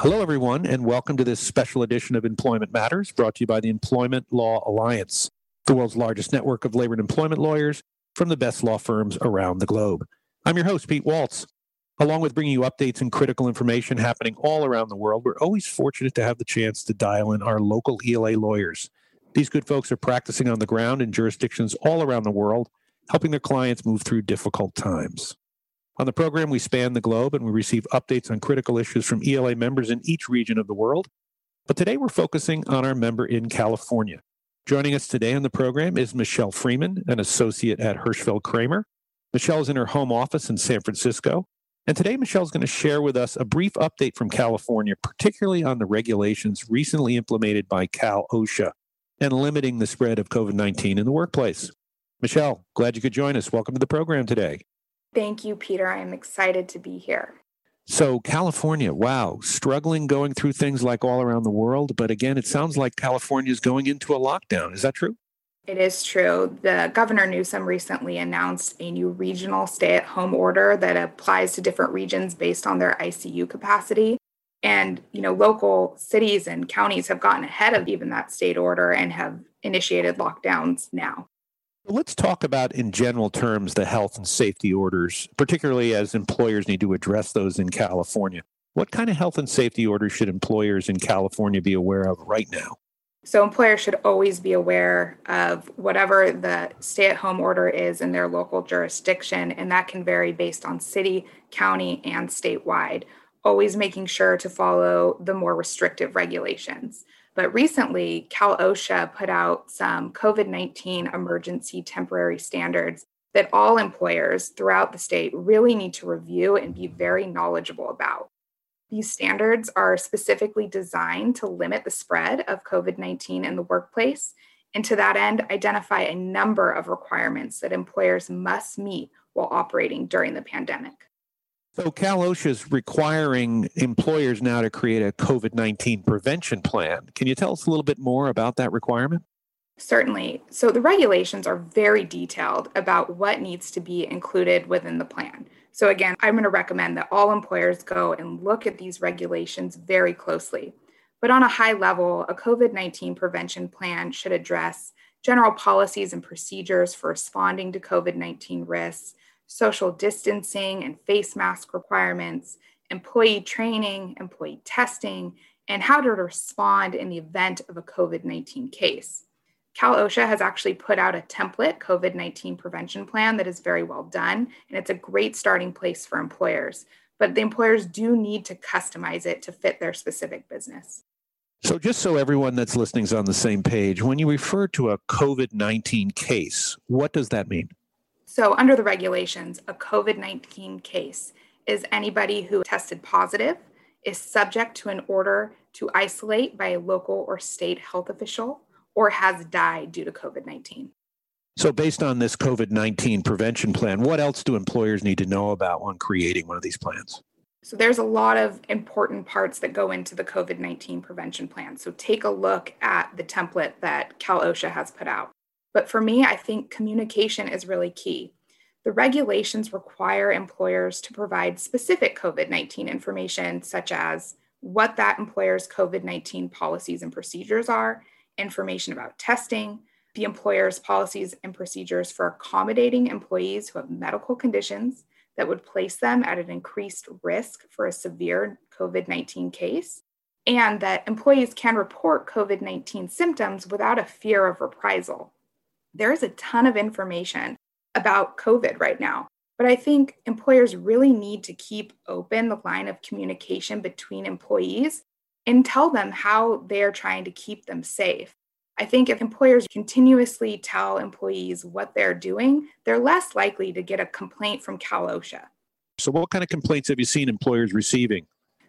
Hello, everyone, and welcome to this special edition of Employment Matters brought to you by the Employment Law Alliance, the world's largest network of labor and employment lawyers from the best law firms around the globe. I'm your host, Pete Waltz. Along with bringing you updates and critical information happening all around the world, we're always fortunate to have the chance to dial in our local ELA lawyers. These good folks are practicing on the ground in jurisdictions all around the world, helping their clients move through difficult times. On the program, we span the globe and we receive updates on critical issues from ELA members in each region of the world. But today we're focusing on our member in California. Joining us today on the program is Michelle Freeman, an associate at Hirschfeld Kraemer. Michelle is in her home office in San Francisco. And today, Michelle is going to share with us a brief update from California, particularly on the regulations recently implemented by Cal OSHA and limiting the spread of COVID 19 in the workplace. Michelle, glad you could join us. Welcome to the program today. Thank you, Peter. I am excited to be here. So, California, wow, struggling going through things like all around the world. But again, it sounds like California is going into a lockdown. Is that true? It is true. The Governor Newsom recently announced a new regional stay at home order that applies to different regions based on their ICU capacity. And, you know, local cities and counties have gotten ahead of even that state order and have initiated lockdowns now. Let's talk about, in general terms, the health and safety orders, particularly as employers need to address those in California. What kind of health and safety orders should employers in California be aware of right now? So, employers should always be aware of whatever the stay at home order is in their local jurisdiction, and that can vary based on city, county, and statewide. Always making sure to follow the more restrictive regulations. But recently, Cal OSHA put out some COVID 19 emergency temporary standards that all employers throughout the state really need to review and be very knowledgeable about. These standards are specifically designed to limit the spread of COVID 19 in the workplace, and to that end, identify a number of requirements that employers must meet while operating during the pandemic. So Cal OSHA is requiring employers now to create a COVID 19 prevention plan. Can you tell us a little bit more about that requirement? Certainly. So the regulations are very detailed about what needs to be included within the plan. So, again, I'm going to recommend that all employers go and look at these regulations very closely. But on a high level, a COVID 19 prevention plan should address general policies and procedures for responding to COVID 19 risks, social distancing and face mask requirements, employee training, employee testing, and how to respond in the event of a COVID 19 case. Cal OSHA has actually put out a template COVID 19 prevention plan that is very well done, and it's a great starting place for employers. But the employers do need to customize it to fit their specific business. So, just so everyone that's listening is on the same page, when you refer to a COVID 19 case, what does that mean? So, under the regulations, a COVID 19 case is anybody who tested positive, is subject to an order to isolate by a local or state health official, or has died due to COVID 19. So, based on this COVID 19 prevention plan, what else do employers need to know about when creating one of these plans? So, there's a lot of important parts that go into the COVID 19 prevention plan. So, take a look at the template that Cal OSHA has put out. But for me, I think communication is really key. The regulations require employers to provide specific COVID 19 information, such as what that employer's COVID 19 policies and procedures are, information about testing, the employer's policies and procedures for accommodating employees who have medical conditions that would place them at an increased risk for a severe COVID 19 case, and that employees can report COVID 19 symptoms without a fear of reprisal there is a ton of information about COVID right now. But I think employers really need to keep open the line of communication between employees and tell them how they're trying to keep them safe. I think if employers continuously tell employees what they're doing, they're less likely to get a complaint from Cal OSHA. So, what kind of complaints have you seen employers receiving?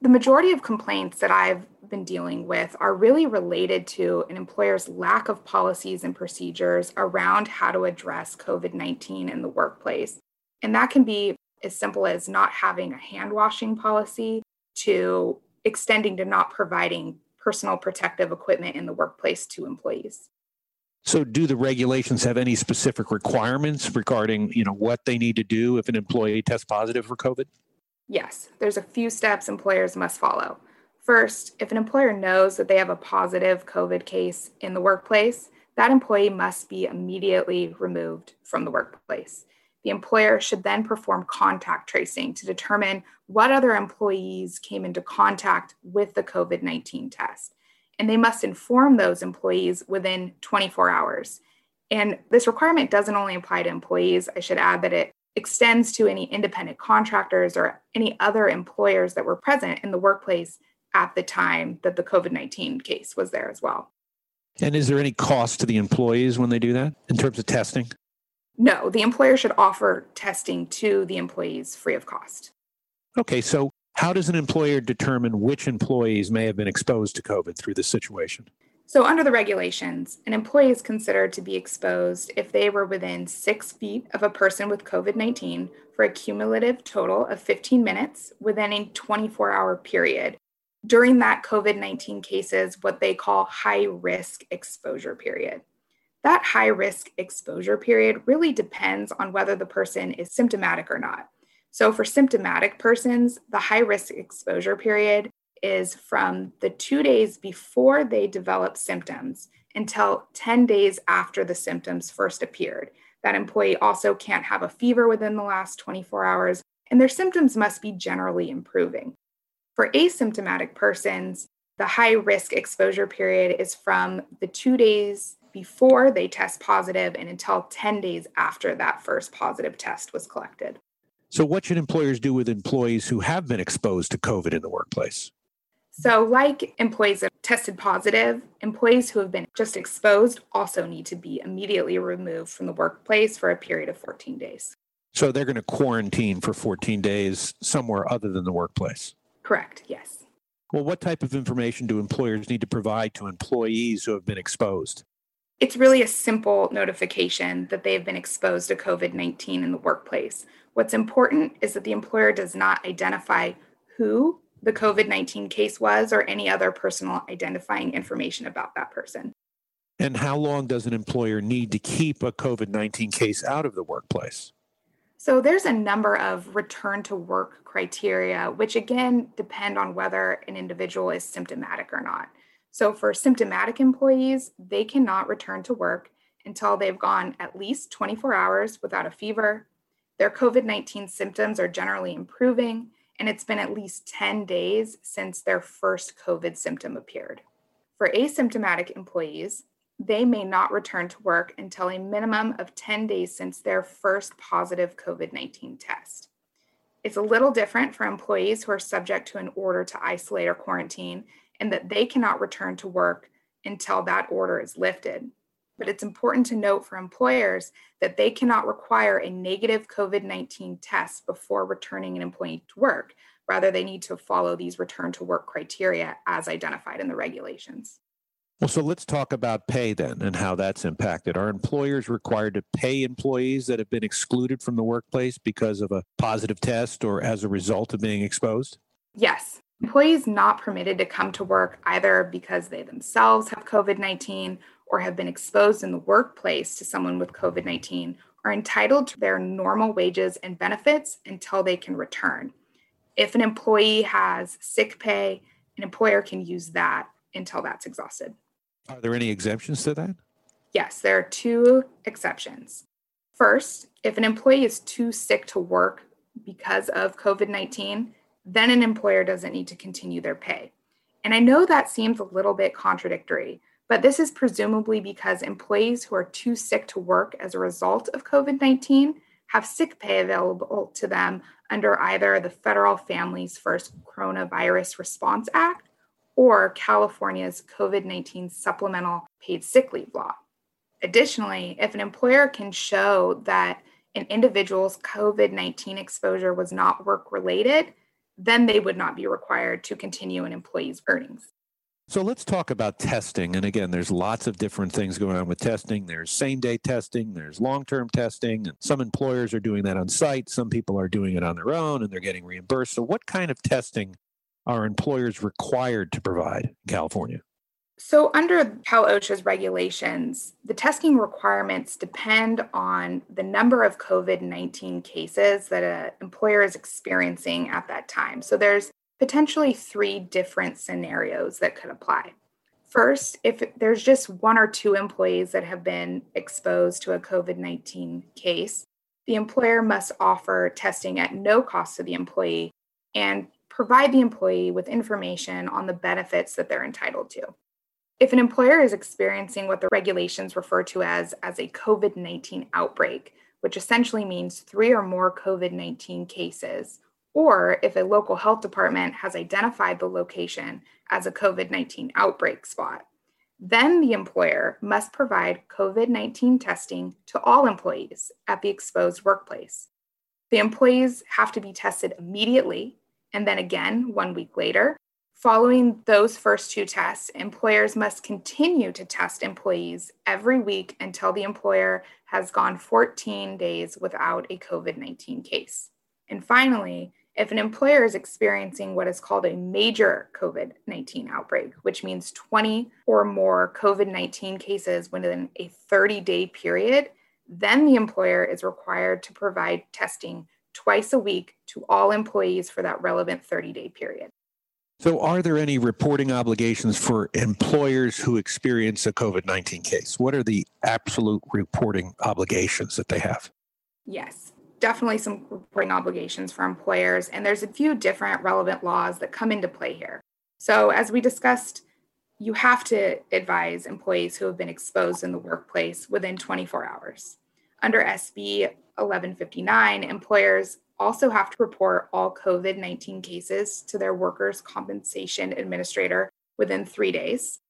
The majority of complaints that I've been dealing with are really related to an employer's lack of policies and procedures around how to address COVID 19 in the workplace. And that can be as simple as not having a hand washing policy to extending to not providing personal protective equipment in the workplace to employees. So do the regulations have any specific requirements regarding, you know, what they need to do if an employee tests positive for COVID? Yes, there's a few steps employers must follow. First, if an employer knows that they have a positive COVID case in the workplace, that employee must be immediately removed from the workplace. The employer should then perform contact tracing to determine what other employees came into contact with the COVID 19 test. And they must inform those employees within 24 hours. And this requirement doesn't only apply to employees. I should add that it extends to any independent contractors or any other employers that were present in the workplace at the time that the COVID 19 case was there as well. And is there any cost to the employees when they do that in terms of testing? No, the employer should offer testing to the employees free of cost. Okay, so how does an employer determine which employees may have been exposed to COVID through this situation? So, under the regulations, an employee is considered to be exposed if they were within six feet of a person with COVID 19 for a cumulative total of 15 minutes within a 24 hour period during that COVID 19 cases, what they call high risk exposure period. That high risk exposure period really depends on whether the person is symptomatic or not. So, for symptomatic persons, the high risk exposure period is from the two days before they develop symptoms until 10 days after the symptoms first appeared. That employee also can't have a fever within the last 24 hours, and their symptoms must be generally improving. For asymptomatic persons, the high risk exposure period is from the two days before they test positive and until 10 days after that first positive test was collected. So, what should employers do with employees who have been exposed to COVID in the workplace? So, like employees that tested positive, employees who have been just exposed also need to be immediately removed from the workplace for a period of 14 days. So, they're going to quarantine for 14 days somewhere other than the workplace? Correct, yes. Well, what type of information do employers need to provide to employees who have been exposed? It's really a simple notification that they have been exposed to COVID 19 in the workplace. What's important is that the employer does not identify who the COVID 19 case was or any other personal identifying information about that person. And how long does an employer need to keep a COVID 19 case out of the workplace? So there's a number of return to work criteria, which again depend on whether an individual is symptomatic or not. So for symptomatic employees, they cannot return to work until they've gone at least 24 hours without a fever. Their COVID 19 symptoms are generally improving, and it's been at least 10 days since their first COVID symptom appeared. For asymptomatic employees, they may not return to work until a minimum of 10 days since their first positive COVID 19 test. It's a little different for employees who are subject to an order to isolate or quarantine, and that they cannot return to work until that order is lifted. But it's important to note for employers that they cannot require a negative COVID 19 test before returning an employee to work. Rather, they need to follow these return to work criteria as identified in the regulations. Well, so let's talk about pay then and how that's impacted. Are employers required to pay employees that have been excluded from the workplace because of a positive test or as a result of being exposed? Yes. Employees not permitted to come to work either because they themselves have COVID 19 or have been exposed in the workplace to someone with COVID 19 are entitled to their normal wages and benefits until they can return. If an employee has sick pay, an employer can use that until that's exhausted. Are there any exemptions to that? Yes, there are two exceptions. First, if an employee is too sick to work because of COVID 19, then an employer doesn't need to continue their pay. And I know that seems a little bit contradictory, but this is presumably because employees who are too sick to work as a result of COVID 19 have sick pay available to them under either the Federal Families First Coronavirus Response Act or California's COVID 19 supplemental paid sick leave law. Additionally, if an employer can show that an individual's COVID 19 exposure was not work related, then they would not be required to continue an employee's earnings. So let's talk about testing. And again, there's lots of different things going on with testing. There's same day testing, there's long term testing, and some employers are doing that on site. Some people are doing it on their own and they're getting reimbursed. So, what kind of testing are employers required to provide in California? So, under Cal OSHA's regulations, the testing requirements depend on the number of COVID 19 cases that an employer is experiencing at that time. So, there's potentially three different scenarios that could apply. First, if there's just one or two employees that have been exposed to a COVID 19 case, the employer must offer testing at no cost to the employee and provide the employee with information on the benefits that they're entitled to. If an employer is experiencing what the regulations refer to as, as a COVID 19 outbreak, which essentially means three or more COVID 19 cases, or if a local health department has identified the location as a COVID 19 outbreak spot. Then the employer must provide COVID 19 testing to all employees at the exposed workplace. The employees have to be tested immediately and then again one week later. Following those first two tests, employers must continue to test employees every week until the employer has gone 14 days without a COVID 19 case. And finally, if an employer is experiencing what is called a major COVID 19 outbreak, which means 20 or more COVID 19 cases within a 30 day period, then the employer is required to provide testing twice a week to all employees for that relevant 30 day period. So, are there any reporting obligations for employers who experience a COVID 19 case? What are the absolute reporting obligations that they have? Yes definitely some reporting obligations for employers, and there's a few different relevant laws that come into play here. So, as we discussed, you have to advise employees who have been exposed in the workplace within 24 hours. Under SB 1159, employers also have to report all COVID 19 cases to their workers' compensation administrator within three days.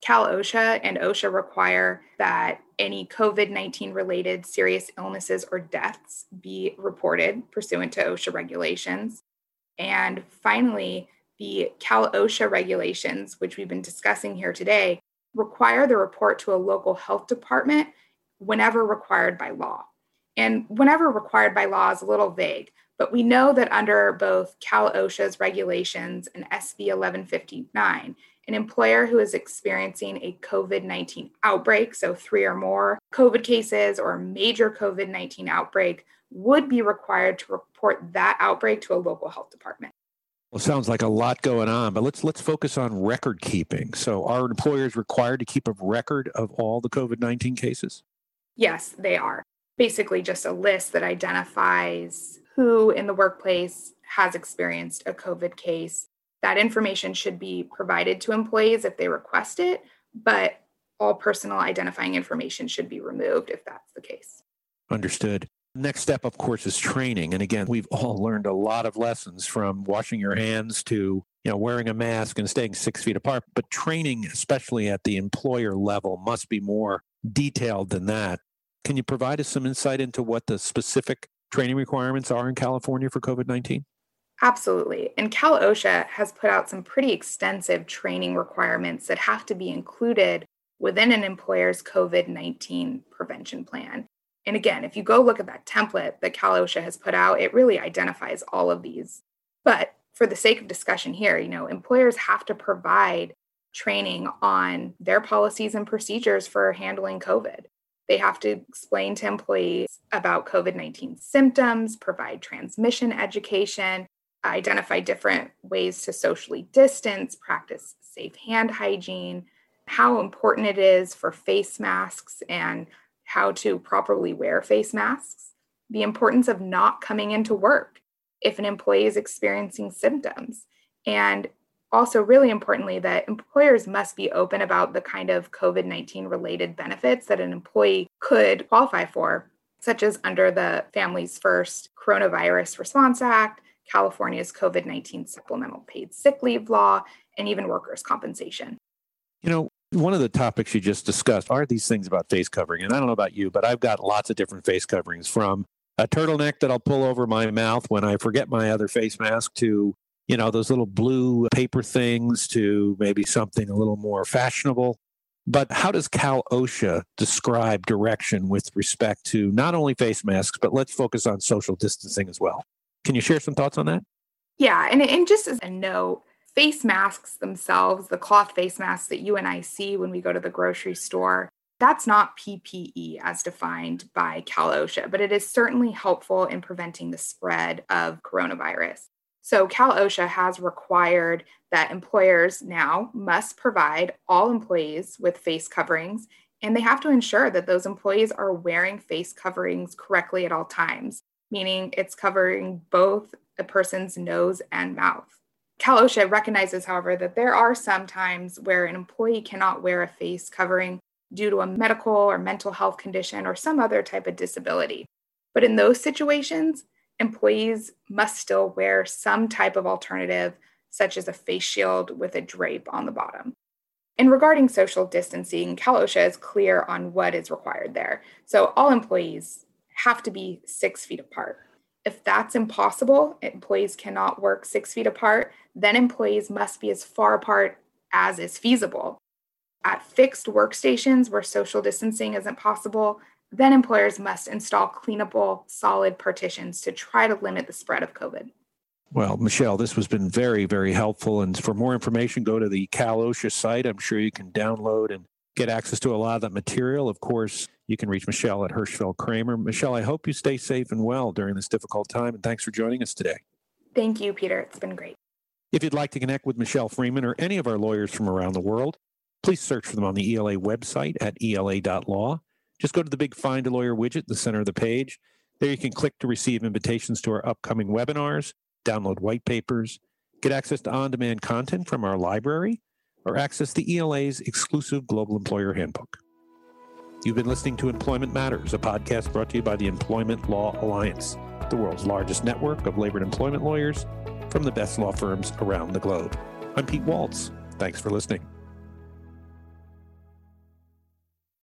Cal OSHA and OSHA require that any COVID 19 related serious illnesses or deaths be reported pursuant to OSHA regulations. And finally, the Cal OSHA regulations, which we've been discussing here today, require the report to a local health department whenever required by law. And whenever required by law is a little vague, but we know that under both Cal OSHA's regulations and SB 1159, an employer who is experiencing a COVID 19 outbreak, so three or more COVID cases or major COVID 19 outbreak, would be required to report that outbreak to a local health department. Well, sounds like a lot going on, but let's let's focus on record keeping. So, are employers required to keep a record of all the COVID nineteen cases? Yes, they are. Basically, just a list that identifies who in the workplace has experienced a COVID case that information should be provided to employees if they request it, but all personal identifying information should be removed if that's the case. Understood. Next step, of course, is training. And again, we've all learned a lot of lessons from washing your hands to you know wearing a mask and staying six feet apart. But training, especially at the employer level, must be more detailed than that. Can you provide us some insight into what the specific training requirements are in California for COVID 19? Absolutely. And Cal OSHA has put out some pretty extensive training requirements that have to be included within an employer's COVID 19 prevention plan. And again, if you go look at that template that Cal OSHA has put out, it really identifies all of these. But for the sake of discussion here, you know, employers have to provide training on their policies and procedures for handling COVID. They have to explain to employees about COVID 19 symptoms, provide transmission education, identify different ways to socially distance, practice safe hand hygiene, how important it is for face masks and how to properly wear face masks, the importance of not coming into work if an employee is experiencing symptoms, and also, really importantly, that employers must be open about the kind of COVID 19 related benefits that an employee could qualify for, such as under the Families First Coronavirus Response Act, California's COVID 19 supplemental paid sick leave law, and even workers' compensation. You know, one of the topics you just discussed are these things about face covering. And I don't know about you, but I've got lots of different face coverings from a turtleneck that I'll pull over my mouth when I forget my other face mask to, you know, those little blue paper things to maybe something a little more fashionable. But how does Cal OSHA describe direction with respect to not only face masks, but let's focus on social distancing as well? Can you share some thoughts on that? Yeah, and, and just as a note, face masks themselves, the cloth face masks that you and I see when we go to the grocery store, that's not PPE as defined by Cal OSHA, but it is certainly helpful in preventing the spread of coronavirus. So Cal OSHA has required that employers now must provide all employees with face coverings, and they have to ensure that those employees are wearing face coverings correctly at all times, meaning it's covering both a person's nose and mouth. Cal OSHA recognizes, however, that there are some times where an employee cannot wear a face covering due to a medical or mental health condition or some other type of disability. But in those situations, employees must still wear some type of alternative, such as a face shield with a drape on the bottom. And regarding social distancing, Cal OSHA is clear on what is required there. So all employees have to be six feet apart. If that's impossible, employees cannot work six feet apart, then employees must be as far apart as is feasible. At fixed workstations where social distancing isn't possible, then employers must install cleanable, solid partitions to try to limit the spread of COVID. Well, Michelle, this has been very, very helpful. And for more information, go to the Cal OSHA site. I'm sure you can download and get access to a lot of that material. Of course, you can reach Michelle at Hirschfeld Kraemer. Michelle, I hope you stay safe and well during this difficult time. And thanks for joining us today. Thank you, Peter. It's been great. If you'd like to connect with Michelle Freeman or any of our lawyers from around the world, please search for them on the ELA website at ela.law just go to the big Find a Lawyer widget the center of the page. There you can click to receive invitations to our upcoming webinars, download white papers, get access to on demand content from our library, or access the ELA's exclusive Global Employer Handbook. You've been listening to Employment Matters, a podcast brought to you by the Employment Law Alliance, the world's largest network of labor and employment lawyers from the best law firms around the globe. I'm Pete Waltz. Thanks for listening.